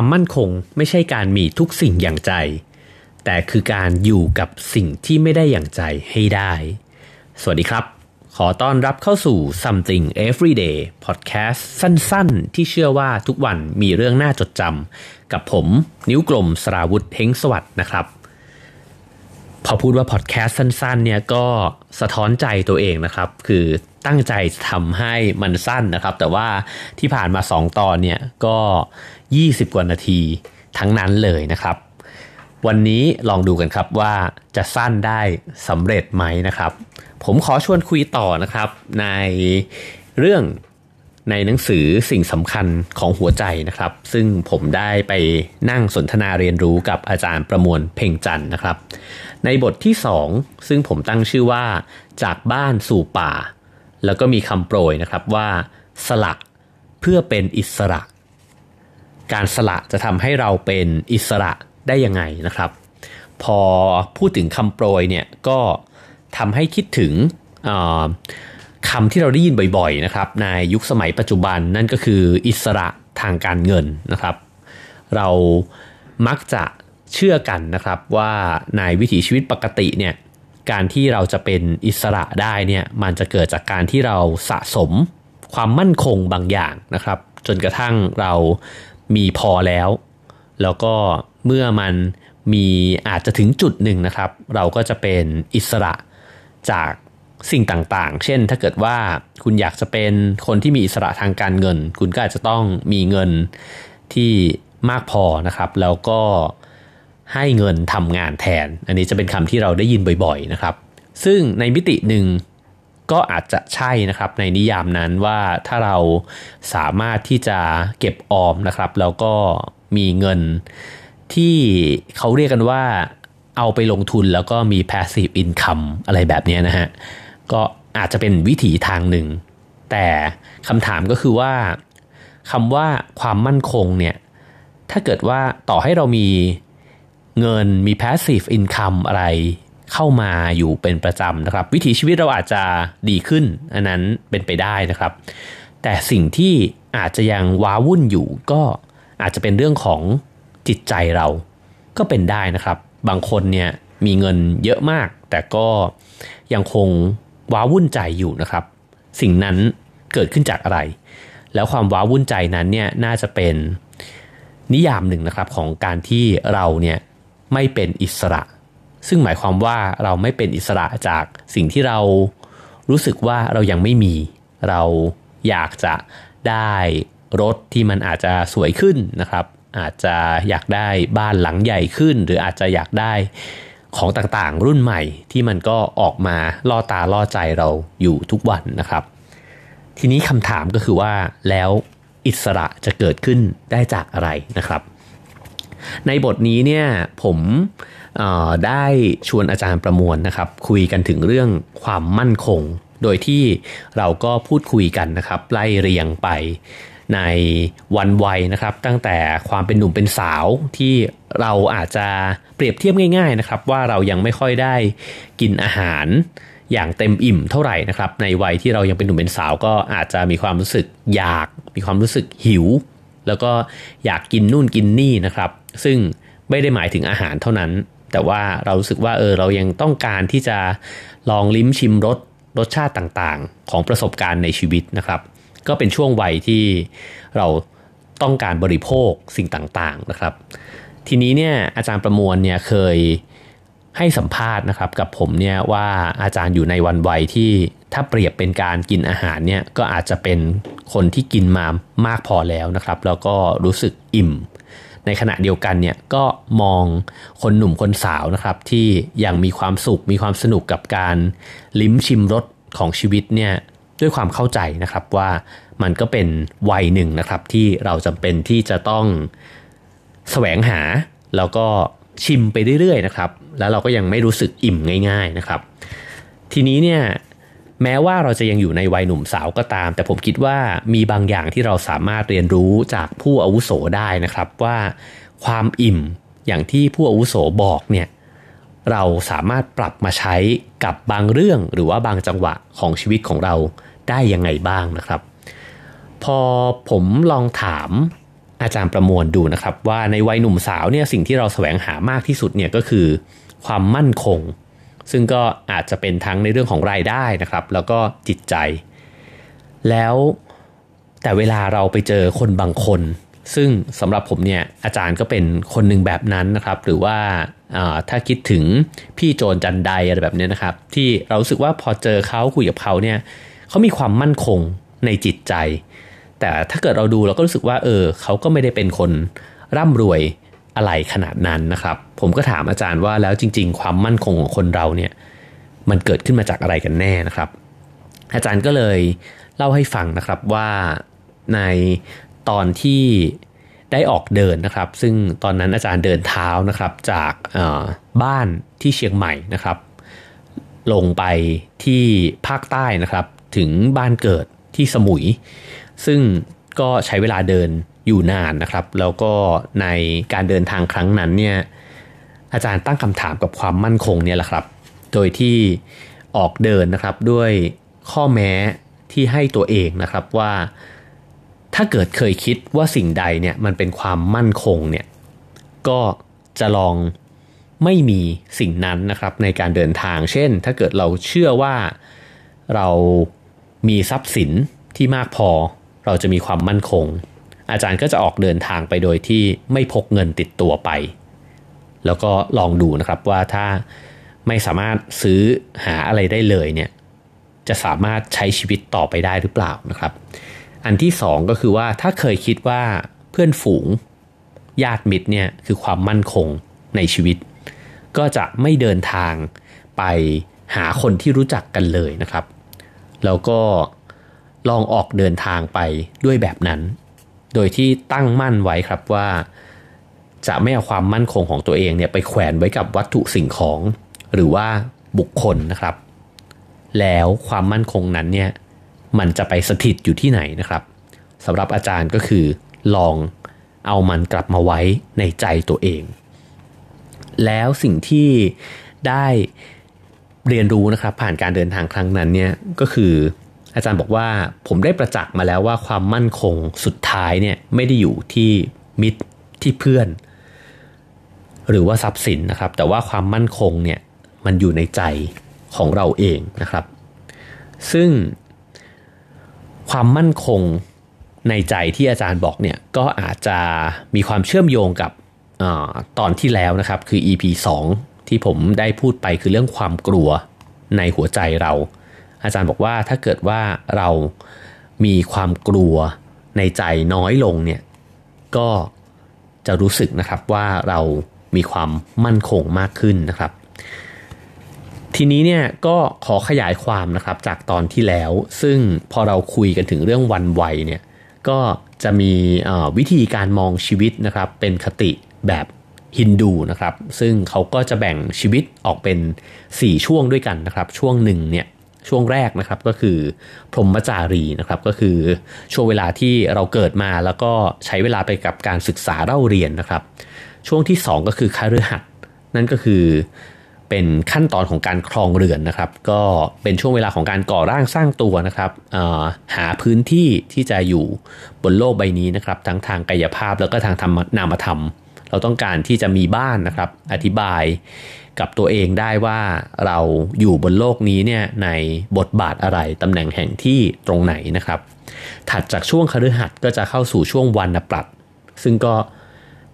ความมั่นคงไม่ใช่การมีทุกสิ่งอย่างใจ แต่คือการอยู่กับสิ่งที่ไม่ได้อย่างใจให้ได้ สวัสดีครับ ขอต้อนรับเข้าสู่ Something Everyday Podcast สั้นๆ ที่เชื่อว่าทุกวันมีเรื่องน่าจดจำกับผมนิ้วกลมสราวุธเฮงสวัสดนะครับ พอพูดว่าพอดแคสต์สั้นๆเนี่ยก็สะท้อนใจตัวเองนะครับ คือตั้งใจทำให้มันสั้นนะครับ แต่ว่าที่ผ่านมา 2 ตอนเนี่ยก็ 20 กว่านาทีทั้งนั้นเลยนะครับ วันนี้ลองดูกันครับว่าจะสั้นได้สำเร็จไหมนะครับ ผมขอชวนคุยต่อนะครับ ในเรื่องในหนังสือสิ่งสำคัญของหัวใจนะครับ ซึ่งผมได้ไปนั่งสนทนาเรียนรู้กับอาจารย์ประมวลเพ่งจันนะครับ ในบทที่ 2 ซึ่งผมตั้งชื่อว่าจากบ้านสู่ป่า แล้วก็มีคำโปรยนะครับว่า สละเพื่อเป็นอิสระ การสละจะทำให้เราเป็นอิสระได้ยังไงนะครับ พอพูดถึงคำโปรยเนี่ยก็ทำให้คิดถึงคำที่เราได้ยินบ่อยๆนะครับในยุคสมัยปัจจุบันนั่นก็คืออิสระทางการเงินนะครับ เรามักจะ เชื่อกันนะครับว่าในวิถีชีวิตปกติเนี่ยการที่เราจะเป็นอิสระได้เนี่ยมันจะเกิดจากการที่เราสะสมความมั่นคงบางอย่างนะครับ จนกระทั่งเรามีพอแล้ว แล้วก็เมื่อมันมีอาจจะถึงจุดหนึ่งนะครับ เราก็จะเป็นอิสระจากสิ่งต่างๆ เช่นถ้าเกิดว่าคุณอยากจะเป็นคนที่มีอิสระทางการเงิน คุณก็อาจจะต้องมีเงินที่มากพอนะครับ แล้วก็ ให้เงินทำงานแทน อันนี้จะเป็นคำที่เราได้ยินบ่อยๆนะครับ ซึ่งในมิติหนึ่งก็อาจจะใช่นะครับในนิยามนั้นว่าถ้าเราสามารถที่จะเก็บออมนะครับ แล้วก็มีเงินที่เขาเรียกกันว่าเอาไปลงทุนแล้วก็มี passive income อะไรแบบนี้นะฮะ ก็อาจจะเป็นวิถีทางหนึ่ง แต่คำถามก็คือว่าคำว่าความมั่นคงเนี่ย ถ้าเกิดว่าต่อให้เรามี เงินมี passive income อะไรเข้ามาอยู่เป็นประจำนะครับ วิถีชีวิตเราอาจจะดีขึ้น อันนั้นเป็นไปได้นะครับ แต่สิ่งที่อาจจะยังว้าวุ่นอยู่ก็อาจจะเป็นเรื่องของจิตใจเราก็เป็นได้นะครับ บางคนเนี่ยมีเงินเยอะมาก แต่ก็ยังคงว้าวุ่นใจอยู่นะครับ สิ่งนั้นเกิดขึ้นจากอะไร แล้วความว้าวุ่นใจนั้นเนี่ยน่าจะเป็นนิยามหนึ่งนะครับของการที่เราเนี่ย ไม่เป็นอิสระ ซึ่งหมายความว่าเราไม่เป็นอิสระจากสิ่งที่เรารู้สึกว่าเรายังไม่มี เราอยากจะได้รถที่มันอาจจะสวยขึ้นนะครับ อาจจะอยากได้บ้านหลังใหญ่ขึ้น หรืออาจจะอยากได้ของต่างๆ รุ่นใหม่ที่มันก็ออกมาล่อตาล่อใจเราอยู่ทุกวันนะครับ ทีนี้คำถามก็คือว่าแล้วอิสระจะเกิดขึ้นได้จากอะไรนะครับ ในบทนี้เนี่ยผมได้ชวนอาจารย์ประมวลนะครับ คุยกันถึงเรื่องความมั่นคง โดยที่เราก็พูดคุยกันนะครับไล่เรียงไปในวันวัยนะครับ ตั้งแต่ความเป็นหนุ่มเป็นสาวที่เราอาจจะเปรียบเทียบง่ายๆนะครับ ว่าเรายังไม่ค่อยได้กินอาหารอย่างเต็มอิ่มเท่าไหร่นะครับ ในวัยที่เรายังเป็นหนุ่มเป็นสาวก็อาจจะมีความรู้สึกอยาก มีความรู้สึกหิว แล้วก็อยากกินนู่นกินนี่นะครับ ซึ่งไม่ได้หมายถึงอาหารเท่านั้น แต่ว่าเรารู้สึกว่าเออเรายังต้องการที่จะลองลิ้มชิมรสรสชาติต่างๆ ของประสบการณ์ในชีวิตนะครับ ก็เป็นช่วงวัยที่เราต้องการบริโภคสิ่งต่างๆนะครับ ทีนี้เนี่ยอาจารย์ประมวลเนี่ยเคยให้สัมภาษณ์นะครับกับผมเนี่ยว่าอาจารย์อยู่ในวันวัยที่ถ้าเปรียบเป็นการกินอาหารเนี่ยก็อาจจะเป็นคนที่กินมามากพอแล้วนะครับ แล้วก็รู้สึกอิ่ม ในขณะเดียวกันเนี่ยก็มองคนหนุ่มคนสาวนะครับ ที่ยังมีความสุขมีความสนุกกับการลิ้มชิมรสของชีวิตเนี่ยด้วยความเข้าใจนะครับว่ามันก็เป็นวัยหนึ่งนะครับที่เราจำเป็นที่จะต้องแสวงหาแล้วก็ชิมไปเรื่อยๆนะครับ แล้วเราก็ยังไม่รู้สึกอิ่มง่าย ๆนะครับ ทีนี้เนี่ย แม้ว่าเราจะยังอยู่ในวัยหนุ่มสาวก็ตาม แต่ผมคิดว่ามีบางอย่างที่เราสามารถเรียนรู้จากผู้อาวุโสได้นะครับว่าความอิ่มอย่างที่ผู้อาวุโสบอกเนี่ยเราสามารถปรับมาใช้กับบางเรื่องหรือว่าบางจังหวะของชีวิตของเราได้ยังไงบ้างนะครับ พอผมลองถามอาจารย์ประมวลดูนะครับ ว่าในวัยหนุ่มสาวเนี่ยสิ่งที่เราแสวงหามากที่สุดเนี่ยก็คือ ความมั่นคง ซึ่งก็อาจจะเป็นทั้งในเรื่องของรายได้นะครับ แล้วก็จิตใจ แล้วแต่เวลาเราไปเจอคนบางคน ซึ่งสำหรับผมเนี่ยอาจารย์ก็เป็นคนหนึ่งแบบนั้นนะครับ หรือว่าถ้าคิดถึงพี่โจนจันไดอะไรแบบนี้นะครับ ที่เราสึกว่าพอเจอเขาคุยกับเขาเนี่ยเขามีความมั่นคงในจิตใจ แต่ถ้าเกิดเราดูเราก็รู้สึกว่าเออเขาก็ไม่ได้เป็นคนร่ำรวย อะไรขนาดนั้นนะครับ ผมก็ถามอาจารย์ว่าแล้วจริง ๆ ความมั่นคงของคนเราเนี่ยมันเกิดขึ้นมาจากอะไรกันแน่นะครับ อาจารย์ก็เลยเล่าให้ฟังนะครับว่าในตอนที่ได้ออกเดินนะครับ ซึ่งตอนนั้นอาจารย์เดินเท้านะครับจากบ้านที่เชียงใหม่นะครับ ลงไปที่ภาคใต้นะครับ ถึงบ้านเกิดที่สมุย ซึ่งก็ใช้เวลาเดิน อยู่นานนะครับ แล้วก็ในการเดินทางครั้งนั้นเนี่ยอาจารย์ตั้งคำถามกับความมั่นคงเนี่ยแหละครับ โดยที่ออกเดินนะครับด้วยข้อแม้ที่ให้ตัวเองนะครับว่า ถ้าเกิดเคยคิดว่าสิ่งใดเนี่ยมันเป็นความมั่นคงเนี่ยก็จะลองไม่มีสิ่งนั้นนะครับในการเดินทาง เช่น ถ้าเกิดเราเชื่อว่าเรามีทรัพย์สินที่มากพอ เราจะมีความมั่นคง อาจารย์ก็จะออกเดินทางไปโดยที่ไม่พกเงินติดตัวไป แล้วก็ลองดูนะครับว่าถ้าไม่สามารถซื้อหาอะไรได้เลยเนี่ยจะสามารถใช้ชีวิตต่อไปได้หรือเปล่านะครับ อันที่สองก็คือว่าถ้าเคยคิดว่าเพื่อนฝูงญาติมิตรเนี่ยคือความมั่นคงในชีวิต ก็จะไม่เดินทางไปหาคนที่รู้จักกันเลยนะครับ แล้วก็ลองออกเดินทางไปด้วยแบบนั้น โดยที่ตั้งมั่นไว้ครับว่าจะไม่เอาความมั่นคงของตัวเองเนี่ยไปแขวนไว้กับวัตถุสิ่งของ หรือว่าบุคคลนะครับ แล้วความมั่นคงนั้นเนี่ยมันจะไปสถิตอยู่ที่ไหนนะครับสำหรับอาจารย์ก็คือลองเอามันกลับมาไว้ในใจตัวเอง แล้วสิ่งที่ได้เรียนรู้นะครับผ่านการเดินทางครั้งนั้นเนี่ยก็คือ อาจารย์บอกว่าผมได้ประจักษ์มาแล้วว่าความมั่นคงสุดท้ายเนี่ยไม่ได้อยู่ที่มิตรที่เพื่อน หรือว่าทรัพย์สินนะครับ แต่ว่าความมั่นคงเนี่ยมันอยู่ในใจของเราเองนะครับ ซึ่งความมั่นคงในใจที่อาจารย์บอกเนี่ยก็อาจจะมีความเชื่อมโยงกับอตอนที่แล้วนะครับ คือ EP 2 ที่ผมได้พูดไปคือเรื่องความกลัวในหัวใจเรา อาจารย์บอกว่าถ้าเกิดว่าเรามีความกลัวในใจน้อยลงเนี่ยก็จะรู้สึกนะครับว่าเรามีความมั่นคงมากขึ้นนะครับ ทีนี้เนี่ยก็ขอขยายความนะครับจากตอนที่แล้ว ซึ่งพอเราคุยกันถึงเรื่องวันวัยเนี่ยก็จะมีวิธีการมองชีวิตนะครับ เป็นคติแบบฮินดูนะครับ ซึ่งเขาก็จะแบ่งชีวิตออกเป็น 4 ช่วงด้วยกันนะครับ ช่วงหนึ่งเนี่ย ช่วงแรกนะครับก็คือพรหมจารีนะครับก็คือช่วงเวลาที่เราเกิดมาแล้วก็ใช้เวลาไปกับการศึกษาเล่าเรียนนะครับ ช่วงที่ 2 ก็คือคาฤหัสนั่นก็คือเป็นขั้นตอนของการครองเรือนนะครับ ก็เป็นช่วงเวลาของการก่อร่างสร้างตัวนะครับหาพื้นที่ที่จะอยู่บนโลกใบนี้นะครับ ทั้งทางกายภาพแล้วก็ทางธรรมนามธรรม เราต้องการที่จะมีบ้านนะครับ อธิบาย กับตัวเองได้ว่าเราอยู่บนโลกนี้เนี่ยในบทบาทอะไรตำแหน่งแห่งที่ตรงไหนนะครับ ถัดจากช่วงคฤหัสถ์ก็จะเข้าสู่ช่วงวันปรัตซึ่งก็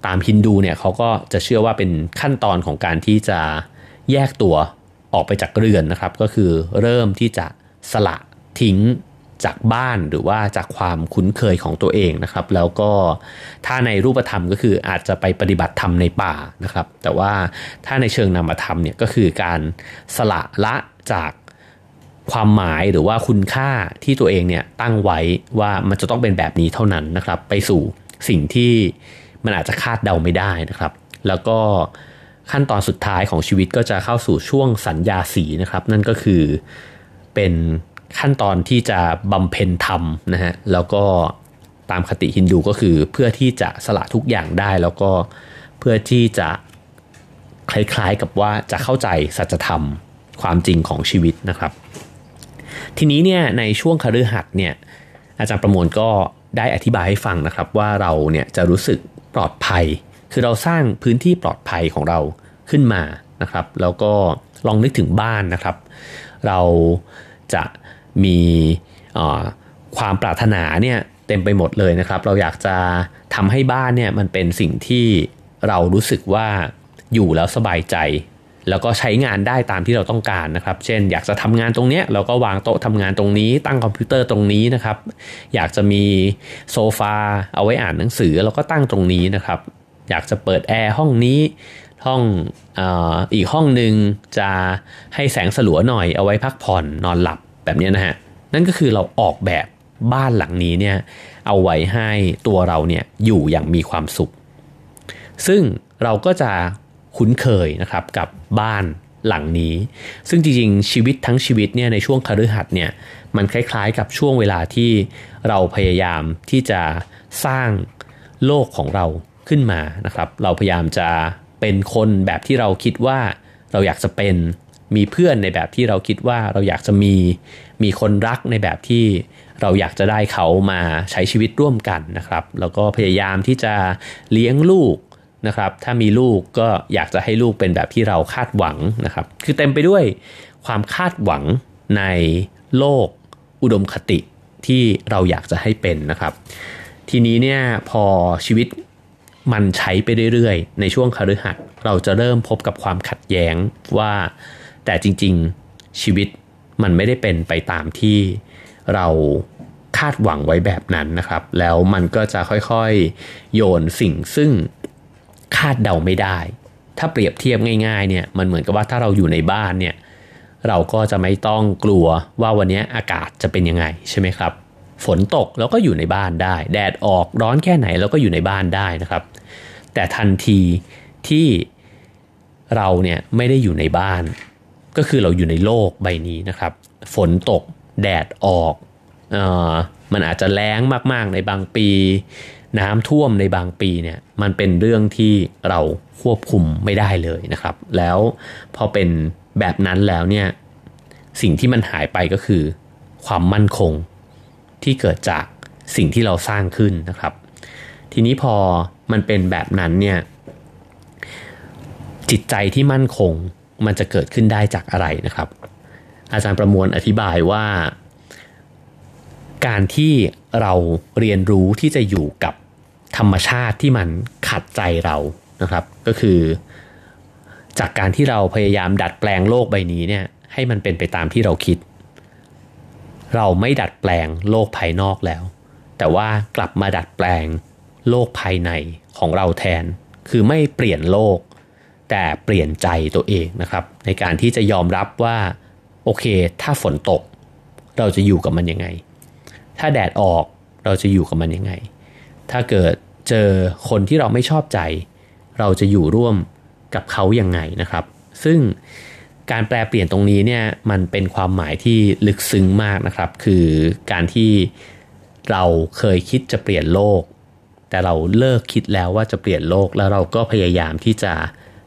ตามฮินดูเนี่ยเขาก็จะเชื่อว่าเป็นขั้นตอนของการที่จะแยกตัวออกไปจากเรือนนะครับ ก็คือเริ่มที่จะสละทิ้ง จากบ้านหรือว่าจากความคุ้นเคยของตัวเองนะครับ แล้วก็ถ้าในรูปธรรมก็คืออาจจะไปปฏิบัติธรรมในป่านะครับ แต่ว่าถ้าในเชิงนามธรรมเนี่ยก็คือการสละละจากความหมายหรือว่าคุณค่าที่ตัวเองเนี่ยตั้งไว้ว่ามันจะต้องเป็นแบบนี้เท่านั้นนะครับ ไปสู่สิ่งที่มันอาจจะคาดเดาไม่ได้นะครับ แล้วก็ขั้นตอนสุดท้ายของชีวิตก็จะเข้าสู่ช่วงสัญญาสีนะครับ นั่นก็คือเป็น ขั้นตอนที่จะบำเพ็ญธรรมนะฮะแล้วก็ตามคติฮินดูก็คือเพื่อที่จะสละทุกอย่างได้แล้วก็เพื่อที่จะคล้ายๆกับว่าจะเข้าใจสัจธรรมความจริงของชีวิตนะครับ ทีนี้เนี่ยในช่วงคฤหัสถ์เนี่ยอาจารย์ประมวลก็ได้อธิบายให้ฟังนะครับว่าเราเนี่ยจะรู้สึกปลอดภัย คือเราสร้างพื้นที่ปลอดภัยของเราขึ้นมานะครับ แล้วก็ลองนึกถึงบ้านนะครับ เราจะ มีความปรารถนาเนี่ยเต็มไปหมดเลยนะครับ เราอยากจะทำให้บ้านเนี่ยมันเป็นสิ่งที่เรารู้สึกว่าอยู่แล้วสบายใจ แล้วก็ใช้งานได้ตามที่เราต้องการนะครับ เช่น อยากจะทำงานตรงเนี้ยเราก็วางโต๊ะทำงานตรงนี้ ตั้งคอมพิวเตอร์ตรงนี้นะครับ อยากจะมีโซฟาเอาไว้อ่านหนังสือเราก็ตั้งตรงนี้นะครับ อยากจะเปิดแอร์ห้องนี้ห้องออีกห้องหนึ่งจะให้แสงสลัวหน่อยเอาไว้พักผ่อนนอนหลับ แบบนี้นะฮะนั่นก็คือเราออกแบบบ้านหลังนี้เนี่ยเอาไว้ให้ตัวเราเนี่ยอยู่อย่างมีความสุข ซึ่งเราก็จะคุ้นเคยนะครับกับบ้านหลังนี้ ซึ่งจริงๆชีวิตทั้งชีวิตเนี่ยในช่วงคฤหัสถ์เนี่ยมันคล้ายๆกับช่วงเวลาที่เราพยายามที่จะสร้างโลกของเราขึ้นมานะครับ เราพยายามจะเป็นคนแบบที่เราคิดว่าเราอยากจะเป็น มีเพื่อนในแบบที่เราคิดว่าเราอยากจะมีมีคนรักในแบบที่เราอยากจะได้เขามาใช้ชีวิตร่วมกันนะครับ แล้วก็พยายามที่จะเลี้ยงลูกนะครับ ถ้ามีลูกก็อยากจะให้ลูกเป็นแบบที่เราคาดหวังนะครับ คือเต็มไปด้วยความคาดหวังในโลกอุดมคติที่เราอยากจะให้เป็นนะครับ ทีนี้เนี่ยพอชีวิตมันใช้ไปเรื่อยๆ ในช่วงคฤหัสเราจะเริ่มพบกับความขัดแย้งว่า แต่จริงๆชีวิตมันไม่ได้เป็นไปตามที่เราคาดหวังไว้แบบนั้นนะครับ แล้วมันก็จะค่อยๆ โยนสิ่งซึ่งคาดเดาไม่ได้ ถ้าเปรียบเทียบง่ายๆเนี่ยมันเหมือนกับว่าถ้าเราอยู่ในบ้านเนี่ยเราก็จะไม่ต้องกลัวว่าวันนี้อากาศจะเป็นยังไงใช่ไหมครับ ฝนตกเราก็อยู่ในบ้านได้ แดดออกร้อนแค่ไหนเราก็อยู่ในบ้านได้นะครับ แต่ทันทีที่เราเนี่ยไม่ได้อยู่ในบ้าน ก็คือเราอยู่ในโลกใบนี้นะครับ ฝนตกแดดออกออมันอาจจะแล้งมากๆในบางปี น้ำท่วมในบางปีเนี่ยมันเป็นเรื่องที่เราควบคุมไม่ได้เลยนะครับ แล้วพอเป็นแบบนั้นแล้วเนี่ยสิ่งที่มันหายไปก็คือ ความมั่นคงที่เกิดจากสิ่งที่เราสร้างขึ้นนะครับ ทีนี้พอมันเป็นแบบนั้นเนี่ยจิตใจที่มั่นคง มันจะเกิดขึ้นได้จากอะไรนะครับ อาจารย์ประมวลอธิบายว่า การที่เราเรียนรู้ที่จะอยู่กับธรรมชาติที่มันขัดใจเรานะครับ ก็คือ จากการที่เราพยายามดัดแปลงโลกใบนี้เนี่ย ให้มันเป็นไปตามที่เราคิด เราไม่ดัดแปลงโลกภายนอกแล้ว แต่ว่ากลับมาดัดแปลงโลกภายในของเราแทน คือไม่เปลี่ยนโลก แต่เปลี่ยนใจตัวเองนะครับ ในการที่จะยอมรับว่าโอเค ถ้าฝนตก เราจะอยู่กับมันยังไง ถ้าแดดออกเราจะอยู่กับมันยังไง ถ้าเกิดเจอคนที่เราไม่ชอบใจ เราจะอยู่ร่วมกับเขายังไงนะครับ ซึ่งการแปลเปลี่ยนตรงนี้เนี่ยมันเป็นความหมายที่ลึกซึ้งมากนะครับ คือการที่เราเคยคิดจะเปลี่ยนโลก แต่เราเลิกคิดแล้วว่าจะเปลี่ยนโลกแล้วเราก็พยายามที่จะ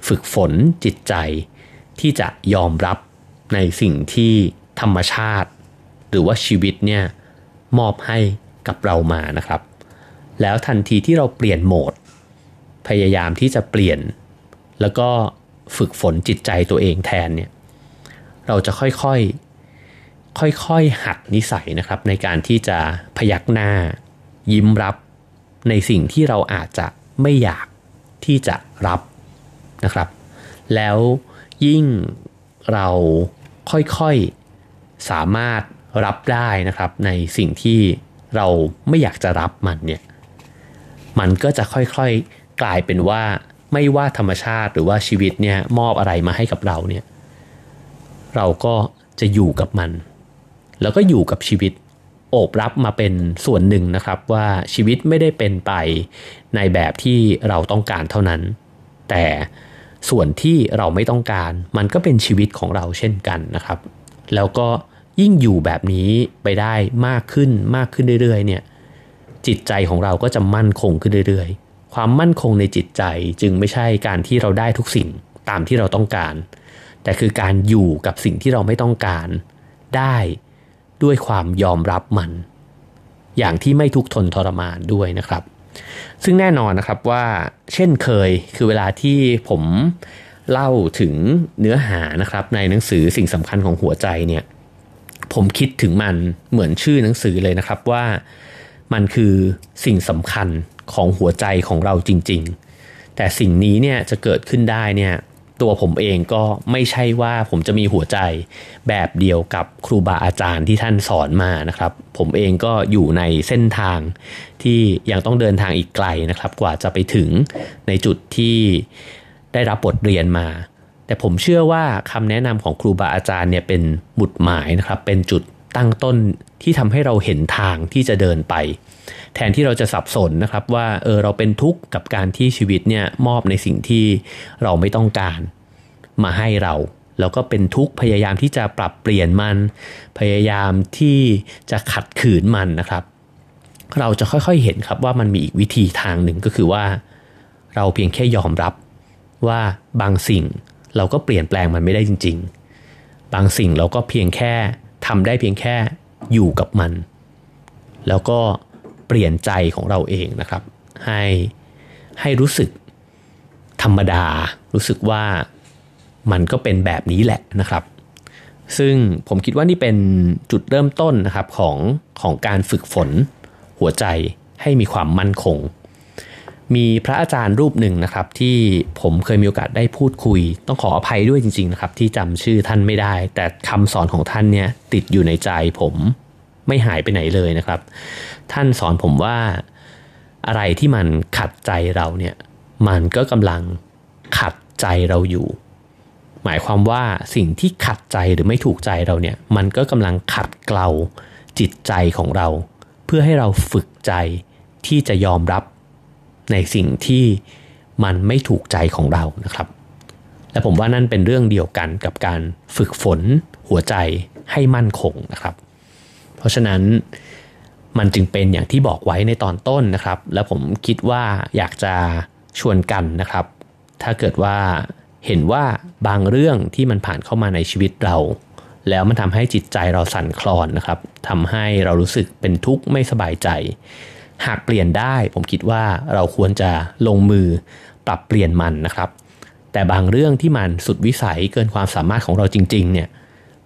ฝึกฝนจิตใจ ที่จะยอมรับในสิ่งที่ธรรมชาติ หรือว่าชีวิตเนี่ยมอบให้กับเรามานะครับ แล้วทันทีที่เราเปลี่ยนโหมด พยายามที่จะเปลี่ยน แล้วก็ฝึกฝนจิตใจตัวเองแทนเนี่ยเราจะค่อยๆ ค่อยๆ หัดนิสัยนะครับ ในการที่จะพยักหน้า ยิ้มรับในสิ่งที่เราอาจจะไม่อยากที่จะรับ นะครับ แล้วยิ่งเราค่อยๆสามารถรับได้นะครับในสิ่งที่เราไม่อยากจะรับมันเนี่ยมันก็จะค่อยๆกลายเป็นว่าไม่ว่าธรรมชาติหรือว่าชีวิตเนี่ยมอบอะไรมาให้กับเราเนี่ยเราก็จะอยู่กับมัน แล้วก็อยู่กับชีวิตโอบรับมาเป็นส่วนหนึ่งนะครับว่าชีวิตไม่ได้เป็นไปในแบบที่เราต้องการเท่านั้น แต่ ส่วนที่เราไม่ต้องการ มันก็เป็นชีวิตของเราเช่นกันนะครับ แล้วก็ยิ่งอยู่แบบนี้ไปได้มากขึ้นมากขึ้นเรื่อยๆเนี่ยจิตใจของเราก็จะมั่นคงขึ้นเรื่อยๆ ความมั่นคงในจิตใจจึงไม่ใช่การที่เราได้ทุกสิ่งตามที่เราต้องการ แต่คือการอยู่กับสิ่งที่เราไม่ต้องการ ได้ด้วยความยอมรับมัน อย่างที่ไม่ทุกข์ทนทรมานด้วยนะครับ ซึ่งแน่นอนนะครับว่าเช่นเคยคือเวลาที่ผมเล่าถึงเนื้อหานะครับ ในหนังสือสิ่งสำคัญของหัวใจเนี่ย ผมคิดถึงมันเหมือนชื่อหนังสือเลยนะครับว่ามันคือสิ่งสำคัญของหัวใจของเราจริง ๆ แต่สิ่งนี้เนี่ยจะเกิดขึ้นได้เนี่ย ตัวผมเองก็ไม่ใช่ว่าผมจะมีหัวใจแบบเดียวกับครูบาอาจารย์ที่ท่านสอนมานะครับ ผมเองก็อยู่ในเส้นทางที่ยังต้องเดินทางอีกไกลนะครับ กว่าจะไปถึงในจุดที่ได้รับบทเรียนมา แต่ผมเชื่อว่าคำแนะนำของครูบาอาจารย์เนี่ยเป็นบุตรหมายนะครับ เป็นจุด ตั้งต้นที่ทำให้เราเห็นทางที่จะเดินไป แทนที่เราจะสับสนนะครับว่าเออเราเป็นทุกข์กับการที่ชีวิตเนี่ยมอบในสิ่งที่เราไม่ต้องการมาให้เรา แล้วก็เป็นทุกข์พยายามที่จะปรับเปลี่ยนมัน พยายามที่จะขัดขืนมันนะครับ เราจะค่อยๆเห็นครับว่ามันมีอีกวิธีทางหนึ่งก็คือว่า เราเพียงแค่ยอมรับว่าบางสิ่งเราก็เปลี่ยนแปลงมันไม่ได้จริง ๆ บางสิ่งเราก็เพียงแค่ ทำได้เพียงแค่อยู่กับมัน แล้วก็เปลี่ยนใจของเราเองนะครับ ให้ให้รู้สึกธรรมดา รู้สึกว่ามันก็เป็นแบบนี้แหละนะครับ ซึ่งผมคิดว่านี่เป็นจุดเริ่มต้นนะครับของของการฝึกฝนหัวใจให้มีความมั่นคง มีพระอาจารย์รูปหนึ่งนะครับ ที่ผมเคยมีโอกาสได้พูดคุย ต้องขออภัยด้วยจริง ๆ นะครับ ที่จำชื่อท่านไม่ได้ แต่คำสอนของท่านเนี่ยติดอยู่ในใจผมไม่หายไปไหนเลยนะครับ ท่านสอนผมว่าอะไรที่มันขัดใจเราเนี่ยมันก็กำลังขัดใจเราอยู่ หมายความว่าสิ่งที่ขัดใจหรือไม่ถูกใจเราเนี่ยมันก็กำลังขัดเกลาจิตใจของเรา เพื่อให้เราฝึกใจที่จะยอมรับ ในสิ่งที่มันไม่ถูกใจของเรานะครับ และผมว่านั่นเป็นเรื่องเดียวกันกับการฝึกฝนหัวใจให้มั่นคงนะครับ เพราะฉะนั้นมันจึงเป็นอย่างที่บอกไว้ในตอนต้นนะครับ และผมคิดว่าอยากจะชวนกันนะครับ ถ้าเกิดว่าเห็นว่าบางเรื่องที่มันผ่านเข้ามาในชีวิตเรา แล้วมันทำให้จิตใจเราสั่นคลอนนะครับทำให้เรารู้สึกเป็นทุกข์ไม่สบายใจ หากเปลี่ยนได้ ผมคิดว่าเราควรจะลงมือปรับเปลี่ยนมันนะครับ แต่บางเรื่องที่มันสุดวิสัยเกินความสามารถของเราจริง ๆ เนี่ย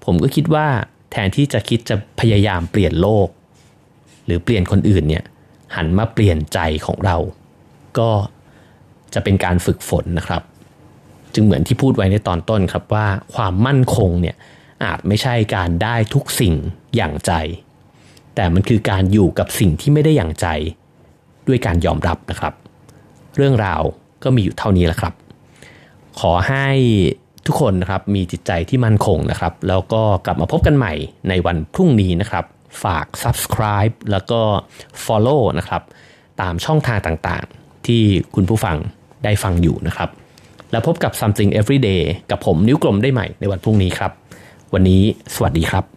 ผมก็คิดว่าแทนที่จะคิดจะพยายามเปลี่ยนโลก หรือเปลี่ยนคนอื่นเนี่ยหันมาเปลี่ยนใจของเรา ก็จะเป็นการฝึกฝนนะครับ จึงเหมือนที่พูดไว้ในตอนต้นครับว่าความมั่นคงเนี่ยอาจไม่ใช่การได้ทุกสิ่งอย่างใจ แต่มันคือการอยู่กับสิ่งที่ไม่ได้อย่างใจ ด้วยการยอมรับนะครับ เรื่องราวก็มีอยู่เท่านี้แหละครับ ขอให้ทุกคนนะครับมีจิตใจที่มั่นคงนะครับ แล้วก็กลับมาพบกันใหม่ในวันพรุ่งนี้นะครับ ฝาก subscribe แล้วก็ follow นะครับ ตามช่องทางต่างๆ ที่คุณผู้ฟังได้ฟังอยู่นะครับ แล้วพบกับ something everyday กับผมนิ้วกลมได้ใหม่ในวันพรุ่งนี้ครับ วันนี้สวัสดีครับ